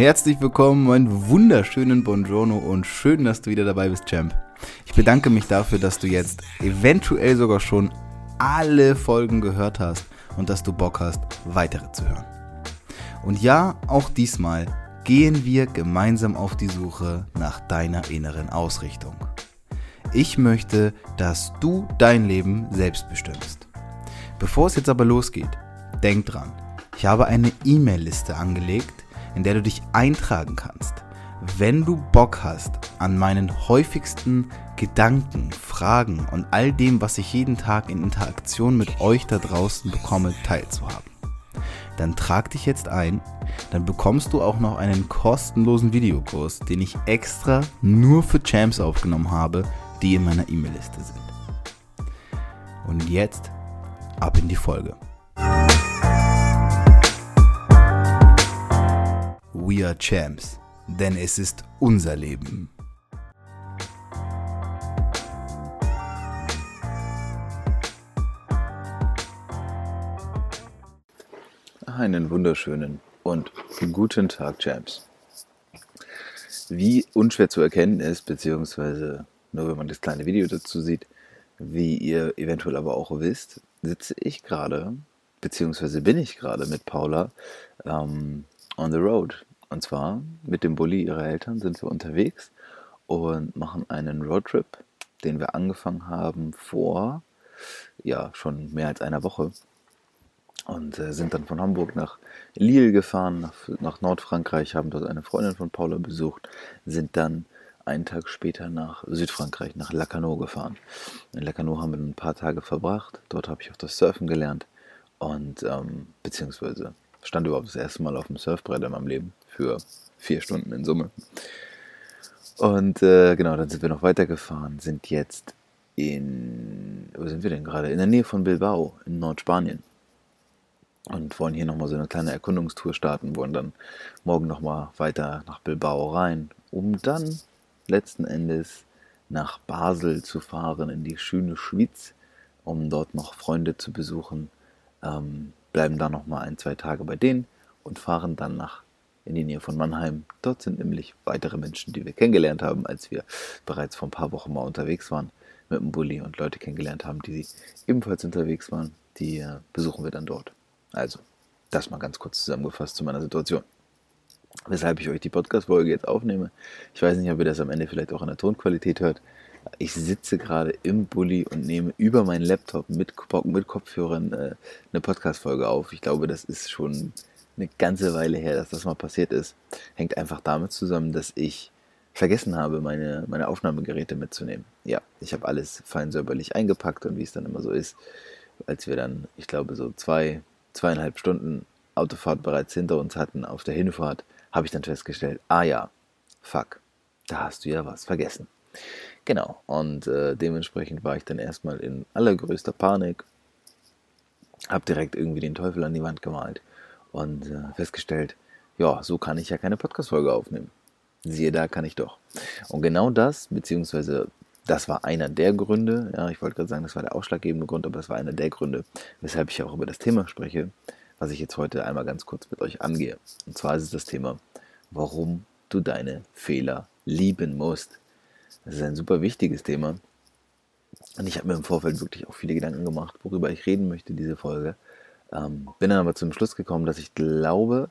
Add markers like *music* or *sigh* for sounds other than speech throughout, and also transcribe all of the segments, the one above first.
Herzlich willkommen, einen wunderschönen Buongiorno und schön, dass du wieder dabei bist, Champ. Ich bedanke mich dafür, dass du jetzt eventuell sogar schon alle Folgen gehört hast und dass du Bock hast, weitere zu hören. Und ja, auch diesmal gehen wir gemeinsam auf die Suche nach deiner inneren Ausrichtung. Ich möchte, dass du dein Leben selbst bestimmst. Bevor es jetzt aber losgeht, denk dran, ich habe eine E-Mail-Liste angelegt, in der du dich eintragen kannst. Wenn du Bock hast, an meinen häufigsten Gedanken, Fragen und all dem, was ich jeden Tag in Interaktion mit euch da draußen bekomme, teilzuhaben, dann trag dich jetzt ein. Dann bekommst du auch noch einen kostenlosen Videokurs, den ich extra nur für Champs aufgenommen habe, die in meiner E-Mail-Liste sind. Und jetzt ab in die Folge. We are Champs, denn es ist unser Leben. Einen wunderschönen und guten Tag, Champs. Wie unschwer zu erkennen ist, beziehungsweise nur wenn man das kleine Video dazu sieht, wie ihr eventuell aber auch wisst, sitze ich gerade, beziehungsweise bin ich gerade mit Paula ähm, on the road. Und zwar mit dem Bulli ihrer Eltern sind wir unterwegs und machen einen Roadtrip, den wir angefangen haben vor, ja, schon mehr als einer Woche. Und äh, sind dann von Hamburg nach Lille gefahren, nach, nach Nordfrankreich, haben dort eine Freundin von Paula besucht, sind dann einen Tag später nach Südfrankreich, nach Lacanau gefahren. In Lacanau haben wir ein paar Tage verbracht. Dort habe ich auch das Surfen gelernt und ähm, beziehungsweise stand überhaupt das erste Mal auf dem Surfbrett in meinem Leben für vier Stunden in Summe. Und äh, genau, dann sind wir noch weitergefahren, sind jetzt in, wo sind wir denn gerade? In der Nähe von Bilbao, in Nordspanien. Und wollen hier nochmal so eine kleine Erkundungstour starten, wollen dann morgen nochmal weiter nach Bilbao rein, um dann letzten Endes nach Basel zu fahren, in die schöne Schweiz, um dort noch Freunde zu besuchen. Ähm, bleiben da noch mal ein, zwei Tage bei denen und fahren dann nach in die Nähe von Mannheim. Dort sind nämlich weitere Menschen, die wir kennengelernt haben, als wir bereits vor ein paar Wochen mal unterwegs waren mit dem Bulli und Leute kennengelernt haben, die ebenfalls unterwegs waren. Die äh, besuchen wir dann dort. Also, das mal ganz kurz zusammengefasst zu meiner Situation weshalb ich euch die Podcast-Folge jetzt aufnehme. Ich weiß nicht, ob ihr das am Ende vielleicht auch in der Tonqualität hört. Ich sitze gerade im Bulli und nehme über meinen Laptop mit, mit Kopfhörern äh, eine Podcast-Folge auf. Ich glaube, das ist schon eine ganze Weile her, dass das mal passiert ist. Hängt einfach damit zusammen, dass ich vergessen habe, meine, meine Aufnahmegeräte mitzunehmen. Ja, ich habe alles fein säuberlich eingepackt und wie es dann immer so ist, als wir dann, ich glaube, so zwei, zweieinhalb Stunden Autofahrt bereits hinter uns hatten auf der Hinfahrt, habe ich dann festgestellt, ah ja, fuck, da hast du ja was vergessen. Genau, und äh, dementsprechend war ich dann erstmal in allergrößter Panik, habe direkt irgendwie den Teufel an die Wand gemalt und äh, festgestellt, ja, so kann ich ja keine Podcast-Folge aufnehmen. Siehe da, kann ich doch. Und genau das, beziehungsweise das war einer der Gründe, ja, ich wollte gerade sagen, das war der ausschlaggebende Grund, aber das war einer der Gründe, weshalb ich auch über das Thema spreche, was ich jetzt heute einmal ganz kurz mit euch angehe. Und zwar ist es das Thema, warum du deine Fehler lieben musst. Das ist ein super wichtiges Thema. Und ich habe mir im Vorfeld wirklich auch viele Gedanken gemacht, worüber ich reden möchte, diese Folge. Ähm, bin dann aber zum Schluss gekommen, dass ich glaube,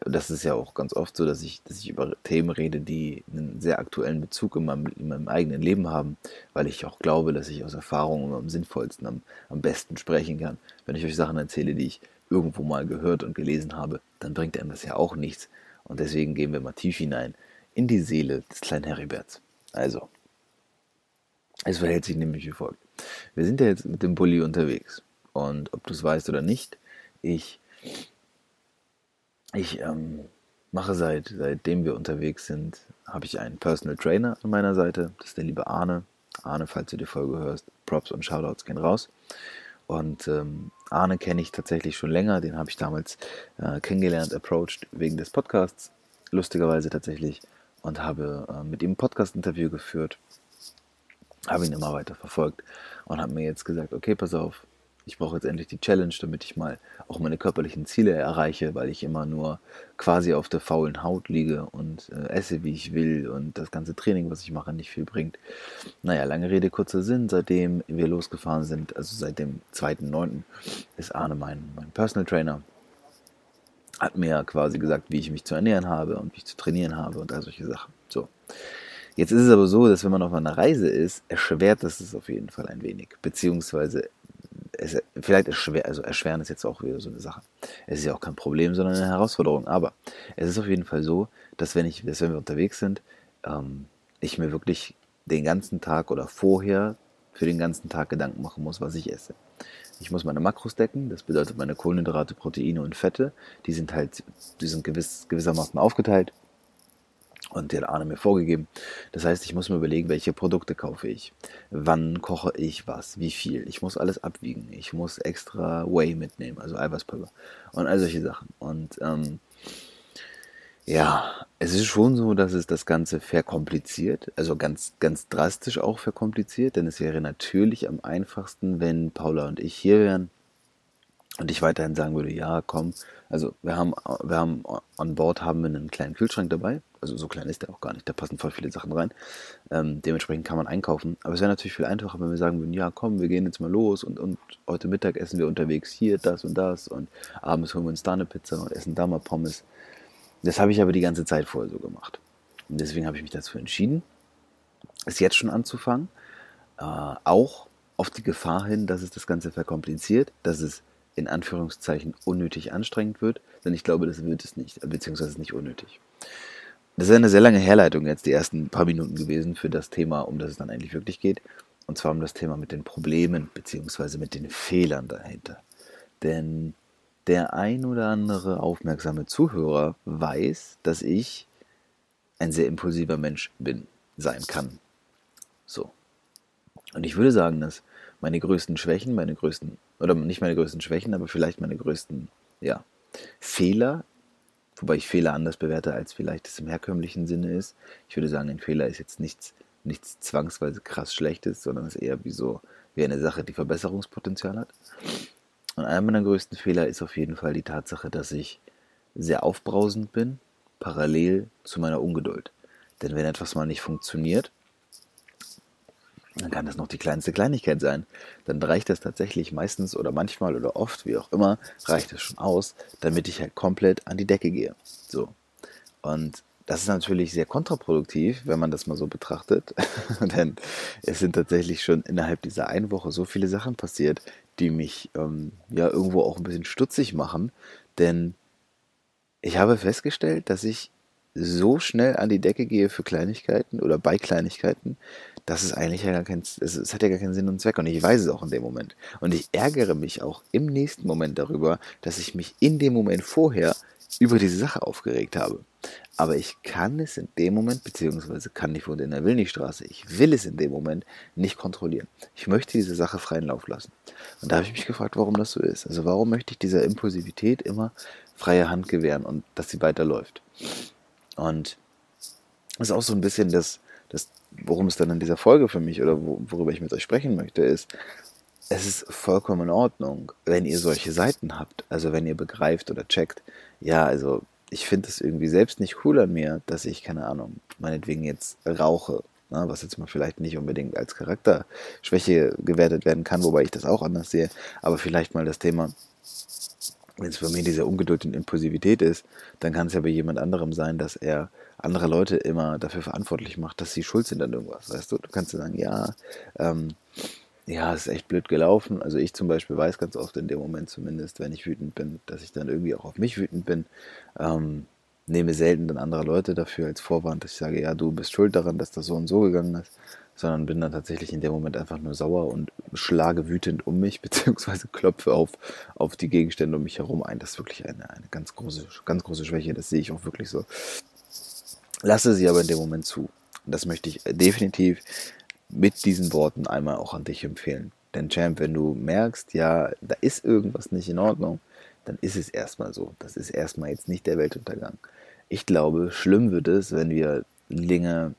das ist ja auch ganz oft so, dass ich, dass ich über Themen rede, die einen sehr aktuellen Bezug in meinem, in meinem eigenen Leben haben, weil ich auch glaube, dass ich aus Erfahrung am sinnvollsten, am, am besten sprechen kann. Wenn ich euch Sachen erzähle, die ich irgendwo mal gehört und gelesen habe, dann bringt einem das ja auch nichts. Und deswegen gehen wir mal tief hinein in die Seele des kleinen Heriberts. Also, es verhält sich nämlich wie folgt. Wir sind ja jetzt mit dem Bulli unterwegs. Und ob du es weißt oder nicht, ich, ich ähm, mache seit, seitdem wir unterwegs sind, habe ich einen Personal Trainer an meiner Seite. Das ist der liebe Arne. Arne, falls du die Folge hörst, Props und Shoutouts gehen raus. Und ähm, Arne kenne ich tatsächlich schon länger, den habe ich damals äh, kennengelernt, approached wegen des Podcasts, lustigerweise tatsächlich, und habe äh, mit ihm ein Podcast-Interview geführt, habe ihn immer weiter verfolgt und habe mir jetzt gesagt, okay, pass auf, ich brauche jetzt endlich die Challenge, damit ich mal auch meine körperlichen Ziele erreiche, weil ich immer nur quasi auf der faulen Haut liege und äh, esse, wie ich will und das ganze Training, was ich mache, nicht viel bringt. Naja, lange Rede, kurzer Sinn, seitdem wir losgefahren sind, also seit dem 2.9. ist Arne mein, mein Personal Trainer, hat mir quasi gesagt, wie ich mich zu ernähren habe und wie ich zu trainieren habe und all solche Sachen. So. Jetzt ist es aber so, dass wenn man auf einer Reise ist, erschwert das es auf jeden Fall ein wenig. Beziehungsweise es, vielleicht erschwer, also erschweren ist jetzt auch wieder so eine Sache. Es ist ja auch kein Problem, sondern eine Herausforderung. Aber es ist auf jeden Fall so, dass wenn ich, dass wenn wir unterwegs sind, ähm, ich mir wirklich den ganzen Tag oder vorher für den ganzen Tag Gedanken machen muss, was ich esse. Ich muss meine Makros decken, das bedeutet meine Kohlenhydrate, Proteine und Fette, die sind halt, die sind gewiss, gewissermaßen aufgeteilt und der Arne mir vorgegeben. Das heißt, ich muss mir überlegen, welche Produkte kaufe ich, wann koche ich was, wie viel. Ich muss alles abwiegen. Ich muss extra Whey mitnehmen, also Eiweißpulver und all solche Sachen. Und ähm, ja, es ist schon so, dass es das Ganze verkompliziert, also ganz, ganz drastisch auch verkompliziert, denn es wäre natürlich am einfachsten, wenn Paula und ich hier wären und ich weiterhin sagen würde, ja, komm, also wir haben, wir haben on board haben wir einen kleinen Kühlschrank dabei, also so klein ist der auch gar nicht, da passen voll viele Sachen rein. Ähm, dementsprechend kann man einkaufen. Aber es wäre natürlich viel einfacher, wenn wir sagen würden, ja komm, wir gehen jetzt mal los und, und heute Mittag essen wir unterwegs hier das und das und abends holen wir uns da eine Pizza und essen da mal Pommes. Das habe ich aber die ganze Zeit vorher so gemacht. Und deswegen habe ich mich dazu entschieden, es jetzt schon anzufangen. Äh, auch auf die Gefahr hin, dass es das Ganze verkompliziert, dass es in Anführungszeichen unnötig anstrengend wird, denn ich glaube, das wird es nicht, beziehungsweise nicht unnötig. Das ist eine sehr lange Herleitung jetzt, die ersten paar Minuten gewesen für das Thema, um das es dann eigentlich wirklich geht. Und zwar um das Thema mit den Problemen, beziehungsweise mit den Fehlern dahinter. Denn der ein oder andere aufmerksame Zuhörer weiß, dass ich ein sehr impulsiver Mensch bin, sein kann. So. Und ich würde sagen, dass meine größten Schwächen, meine größten, oder nicht meine größten Schwächen, aber vielleicht meine größten, ja, Fehler, wobei ich Fehler anders bewerte, als vielleicht es im herkömmlichen Sinne ist. Ich würde sagen, ein Fehler ist jetzt nichts, nichts zwangsweise krass Schlechtes, sondern ist eher wie so, wie eine Sache, die Verbesserungspotenzial hat. Und einer meiner größten Fehler ist auf jeden Fall die Tatsache, dass ich sehr aufbrausend bin, parallel zu meiner Ungeduld. Denn wenn etwas mal nicht funktioniert, dann kann das noch die kleinste Kleinigkeit sein. Dann reicht das tatsächlich meistens oder manchmal oder oft, wie auch immer, reicht es schon aus, damit ich halt komplett an die Decke gehe. So. Und das ist natürlich sehr kontraproduktiv, wenn man das mal so betrachtet, *laughs* denn es sind tatsächlich schon innerhalb dieser einen Woche so viele Sachen passiert, die mich ähm, ja irgendwo auch ein bisschen stutzig machen, denn ich habe festgestellt, dass ich so schnell an die Decke gehe für Kleinigkeiten oder bei Kleinigkeiten, dass es eigentlich ja gar kein, es, es hat ja gar keinen Sinn und Zweck und ich weiß es auch in dem Moment. Und ich ärgere mich auch im nächsten Moment darüber, dass ich mich in dem Moment vorher über diese Sache aufgeregt habe. Aber ich kann es in dem Moment, beziehungsweise kann ich wohnen in der Willnichstraße, ich will es in dem Moment nicht kontrollieren. Ich möchte diese Sache freien Lauf lassen. Und da habe ich mich gefragt, warum das so ist. Also warum möchte ich dieser Impulsivität immer freie Hand gewähren und dass sie weiterläuft. Und das ist auch so ein bisschen das, das worum es dann in dieser Folge für mich oder worüber ich mit euch sprechen möchte, ist, es ist vollkommen in Ordnung, wenn ihr solche Seiten habt. Also wenn ihr begreift oder checkt, ja, also ich finde es irgendwie selbst nicht cool an mir, dass ich, keine Ahnung, meinetwegen jetzt rauche, ne, was jetzt mal vielleicht nicht unbedingt als Charakterschwäche gewertet werden kann, wobei ich das auch anders sehe, aber vielleicht mal das Thema, wenn es bei mir diese Ungeduld und Impulsivität ist, dann kann es ja bei jemand anderem sein, dass er andere Leute immer dafür verantwortlich macht, dass sie schuld sind an irgendwas. Weißt du, du kannst ja sagen, ja, ähm, ja, es ist echt blöd gelaufen. Also ich zum Beispiel weiß ganz oft in dem Moment zumindest, wenn ich wütend bin, dass ich dann irgendwie auch auf mich wütend bin. Ähm, nehme selten dann andere Leute dafür als Vorwand, dass ich sage, ja, du bist schuld daran, dass das so und so gegangen ist, sondern bin dann tatsächlich in dem Moment einfach nur sauer und schlage wütend um mich, *laughs* beziehungsweise klopfe auf, auf die Gegenstände um mich herum ein. Das ist wirklich eine, eine ganz große, ganz große Schwäche, das sehe ich auch wirklich so. Lasse sie aber in dem Moment zu. Das möchte ich definitiv mit diesen Worten einmal auch an dich empfehlen. Denn Champ, wenn du merkst, ja, da ist irgendwas nicht in Ordnung, dann ist es erstmal so. Das ist erstmal jetzt nicht der Weltuntergang. Ich glaube, schlimm wird es, wenn wir Dinge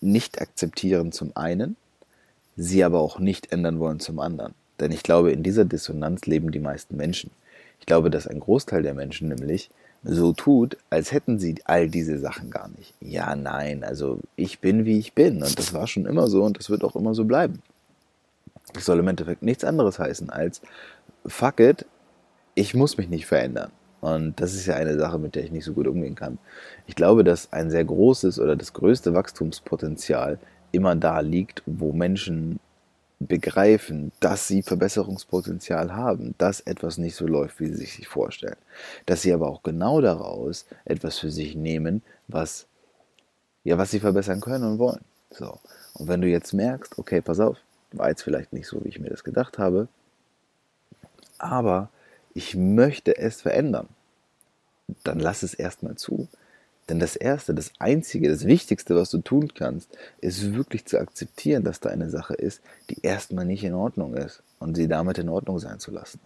nicht akzeptieren zum einen, sie aber auch nicht ändern wollen zum anderen. Denn ich glaube, in dieser Dissonanz leben die meisten Menschen. Ich glaube, dass ein Großteil der Menschen nämlich so tut, als hätten sie all diese Sachen gar nicht. Ja, nein, also ich bin, wie ich bin und das war schon immer so und das wird auch immer so bleiben. Das soll im Endeffekt nichts anderes heißen als, fuck it, ich muss mich nicht verändern. Und das ist ja eine Sache, mit der ich nicht so gut umgehen kann. Ich glaube, dass ein sehr großes oder das größte Wachstumspotenzial immer da liegt, wo Menschen begreifen, dass sie Verbesserungspotenzial haben, dass etwas nicht so läuft, wie sie sich vorstellen. Dass sie aber auch genau daraus etwas für sich nehmen, was, ja, was sie verbessern können und wollen. So. Und wenn du jetzt merkst, okay, pass auf, war jetzt vielleicht nicht so, wie ich mir das gedacht habe, aber ich möchte es verändern, dann lass es erstmal zu. Denn das Erste, das Einzige, das Wichtigste, was du tun kannst, ist wirklich zu akzeptieren, dass da eine Sache ist, die erstmal nicht in Ordnung ist und sie damit in Ordnung sein zu lassen.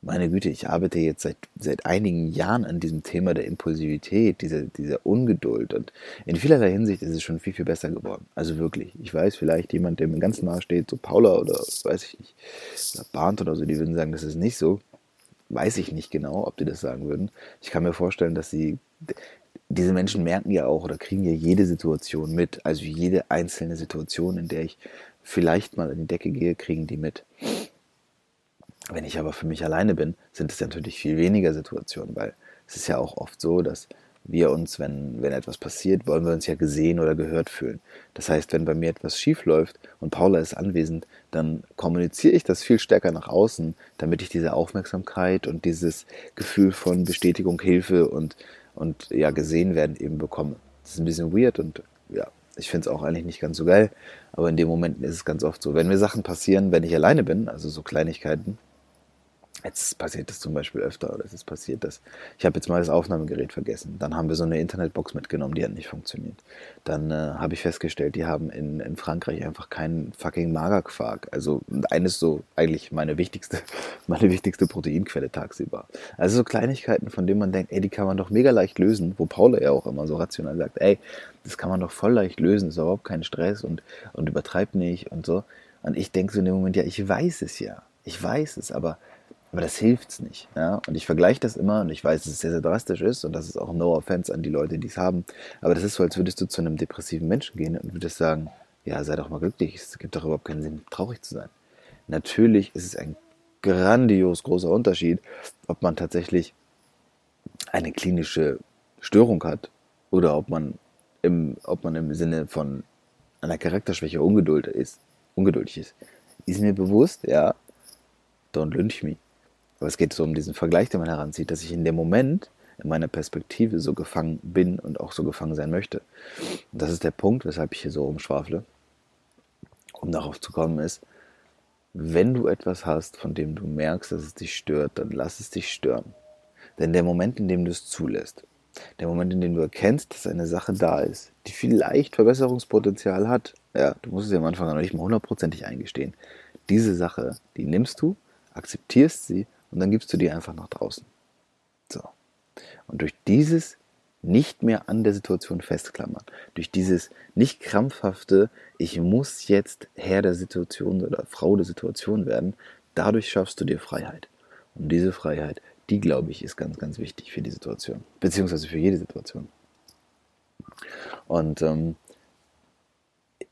Meine Güte, ich arbeite jetzt seit, seit einigen Jahren an diesem Thema der Impulsivität, dieser, dieser Ungeduld und in vielerlei Hinsicht ist es schon viel, viel besser geworden. Also wirklich, ich weiß vielleicht jemand, der mir ganz nahe steht, so Paula oder weiß ich nicht, oder Barnt oder so, die würden sagen, das ist nicht so. Weiß ich nicht genau, ob die das sagen würden. Ich kann mir vorstellen, dass sie diese Menschen merken ja auch oder kriegen ja jede Situation mit. Also jede einzelne Situation, in der ich vielleicht mal an die Decke gehe, kriegen die mit. Wenn ich aber für mich alleine bin, sind es natürlich viel weniger Situationen, weil es ist ja auch oft so, dass wir uns, wenn, wenn etwas passiert, wollen wir uns ja gesehen oder gehört fühlen. Das heißt, wenn bei mir etwas schief läuft und Paula ist anwesend, dann kommuniziere ich das viel stärker nach außen, damit ich diese Aufmerksamkeit und dieses Gefühl von Bestätigung, Hilfe und und ja, gesehen werden eben bekomme. Das ist ein bisschen weird und ja, ich finde es auch eigentlich nicht ganz so geil, aber in dem Moment ist es ganz oft so. Wenn mir Sachen passieren, wenn ich alleine bin, also so Kleinigkeiten, Jetzt passiert das zum Beispiel öfter oder es ist passiert, dass ich habe jetzt mal das Aufnahmegerät vergessen. Dann haben wir so eine Internetbox mitgenommen, die hat nicht funktioniert. Dann äh, habe ich festgestellt, die haben in, in Frankreich einfach keinen fucking Magerquark. Also eines so eigentlich meine wichtigste, *laughs* meine wichtigste Proteinquelle tagsüber. Also so Kleinigkeiten, von denen man denkt, ey, die kann man doch mega leicht lösen, wo Paula ja auch immer so rational sagt, ey, das kann man doch voll leicht lösen, ist überhaupt kein Stress und, und übertreibt nicht und so. Und ich denke so in dem Moment, ja, ich weiß es ja. Ich weiß es, aber aber das hilft's nicht. Ja? Und ich vergleiche das immer und ich weiß, dass es sehr, sehr drastisch ist und das ist auch no offense an die Leute, die es haben. Aber das ist so, als würdest du zu einem depressiven Menschen gehen und würdest sagen, ja, sei doch mal glücklich. Es gibt doch überhaupt keinen Sinn, traurig zu sein. Natürlich ist es ein grandios großer Unterschied, ob man tatsächlich eine klinische Störung hat oder ob man im, ob man im Sinne von einer Charakterschwäche ungeduld ist, ungeduldig ist. Ist mir bewusst, ja, don't lynch me. Aber es geht so um diesen Vergleich, den man heranzieht, dass ich in dem Moment in meiner Perspektive so gefangen bin und auch so gefangen sein möchte. Und das ist der Punkt, weshalb ich hier so rumschwafle. Um darauf zu kommen, ist, wenn du etwas hast, von dem du merkst, dass es dich stört, dann lass es dich stören. Denn der Moment, in dem du es zulässt, der Moment, in dem du erkennst, dass eine Sache da ist, die vielleicht Verbesserungspotenzial hat, ja, du musst es ja am Anfang noch nicht mal hundertprozentig eingestehen, diese Sache, die nimmst du, akzeptierst sie und dann gibst du die einfach nach draußen. So. Und durch dieses nicht mehr an der Situation festklammern, durch dieses nicht krampfhafte, ich muss jetzt Herr der Situation oder Frau der Situation werden, dadurch schaffst du dir Freiheit. Und diese Freiheit, die glaube ich, ist ganz, ganz wichtig für die Situation, beziehungsweise für jede Situation. Und ähm,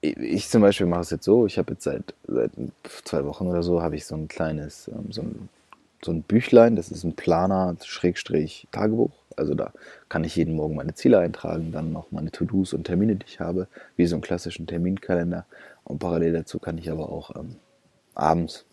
ich zum Beispiel mache es jetzt so, ich habe jetzt seit, seit zwei Wochen oder so, habe ich so ein kleines, ähm, so ein so ein Büchlein, das ist ein Planer, Schrägstrich Tagebuch. Also da kann ich jeden Morgen meine Ziele eintragen, dann noch meine To-Dos und Termine, die ich habe, wie so einen klassischen Terminkalender. Und parallel dazu kann ich aber auch ähm, abends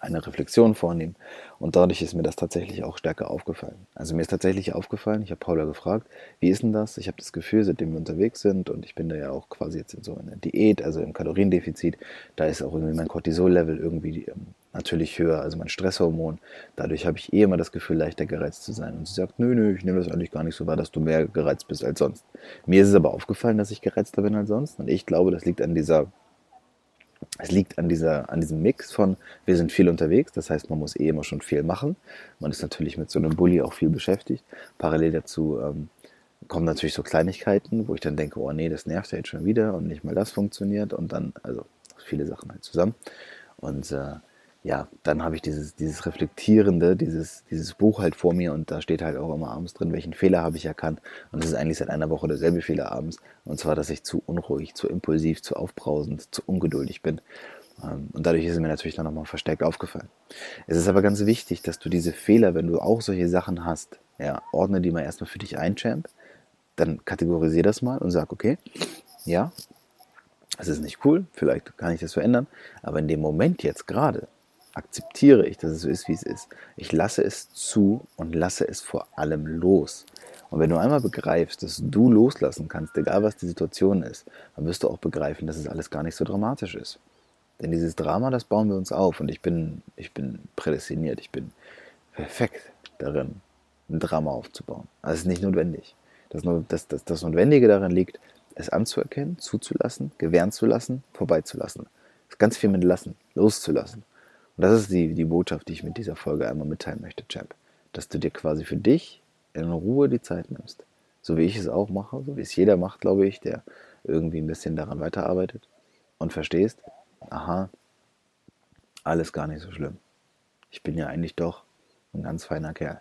eine Reflexion vornehmen. Und dadurch ist mir das tatsächlich auch stärker aufgefallen. Also mir ist tatsächlich aufgefallen, ich habe Paula gefragt, wie ist denn das? Ich habe das Gefühl, seitdem wir unterwegs sind und ich bin da ja auch quasi jetzt in so einer Diät, also im Kaloriendefizit, da ist auch irgendwie mein Cortisol-Level irgendwie ähm, natürlich höher, also mein Stresshormon. Dadurch habe ich eh immer das Gefühl, leichter gereizt zu sein. Und sie sagt, nö, nö, ich nehme das eigentlich gar nicht so wahr, dass du mehr gereizt bist als sonst. Mir ist es aber aufgefallen, dass ich gereizter bin als sonst. Und ich glaube, das liegt an dieser, es liegt an dieser, an diesem Mix von, wir sind viel unterwegs, das heißt, man muss eh immer schon viel machen. Man ist natürlich mit so einem Bulli auch viel beschäftigt. Parallel dazu ähm, kommen natürlich so Kleinigkeiten, wo ich dann denke, oh nee, das nervt ja jetzt schon wieder und nicht mal das funktioniert und dann, also viele Sachen halt zusammen. Und äh, ja, dann habe ich dieses, dieses Reflektierende, dieses, dieses Buch halt vor mir und da steht halt auch immer abends drin, welchen Fehler habe ich erkannt. Und es ist eigentlich seit einer Woche derselbe Fehler abends. Und zwar, dass ich zu unruhig, zu impulsiv, zu aufbrausend, zu ungeduldig bin. Ähm, und dadurch ist es mir natürlich dann nochmal verstärkt aufgefallen. Es ist aber ganz wichtig, dass du diese Fehler, wenn du auch solche Sachen hast, ja, ordne die mal erstmal für dich ein, Champ. Dann kategorisiere das mal und sag, okay, ja, es ist nicht cool, vielleicht kann ich das verändern, aber in dem Moment jetzt gerade akzeptiere ich, dass es so ist, wie es ist. Ich lasse es zu und lasse es vor allem los. Und wenn du einmal begreifst, dass du loslassen kannst, egal was die Situation ist, dann wirst du auch begreifen, dass es alles gar nicht so dramatisch ist. Denn dieses Drama, das bauen wir uns auf und ich bin, ich bin prädestiniert, ich bin perfekt darin, ein Drama aufzubauen. Also es ist nicht notwendig. Das, das, das, das Notwendige darin liegt, es anzuerkennen, zuzulassen, gewähren zu lassen, vorbeizulassen. Es ist ganz viel mit Lassen, loszulassen. Und das ist die, die Botschaft, die ich mit dieser Folge einmal mitteilen möchte, Champ. Dass du dir quasi für dich in Ruhe die Zeit nimmst. So wie ich es auch mache, so wie es jeder macht, glaube ich, der irgendwie ein bisschen daran weiterarbeitet und verstehst, aha, alles gar nicht so schlimm. Ich bin ja eigentlich doch ein ganz feiner Kerl.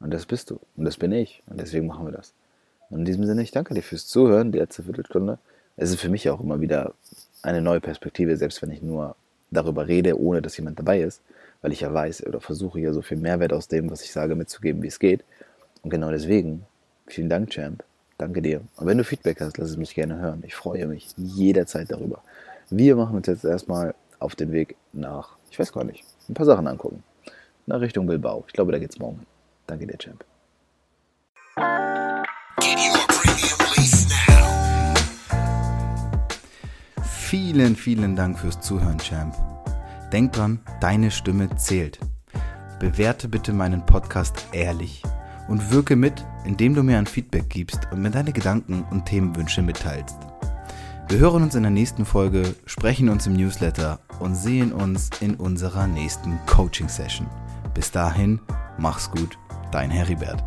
Und das bist du. Und das bin ich. Und deswegen machen wir das. Und in diesem Sinne, ich danke dir fürs Zuhören, die letzte Viertelstunde. Es ist für mich auch immer wieder eine neue Perspektive, selbst wenn ich nur darüber rede, ohne dass jemand dabei ist, weil ich ja weiß oder versuche ja so viel Mehrwert aus dem, was ich sage, mitzugeben, wie es geht. Und genau deswegen, vielen Dank, Champ. Danke dir. Und wenn du Feedback hast, lass es mich gerne hören. Ich freue mich jederzeit darüber. Wir machen uns jetzt erstmal auf den Weg nach, ich weiß gar nicht, ein paar Sachen angucken. Nach Richtung Bilbao. Ich glaube, da geht's morgen. Danke dir, Champ. Vielen, vielen Dank fürs Zuhören, Champ. Denk dran, deine Stimme zählt. Bewerte bitte meinen Podcast ehrlich und wirke mit, indem du mir ein Feedback gibst und mir deine Gedanken und Themenwünsche mitteilst. Wir hören uns in der nächsten Folge, sprechen uns im Newsletter und sehen uns in unserer nächsten Coaching-Session. Bis dahin, mach's gut, dein Heribert.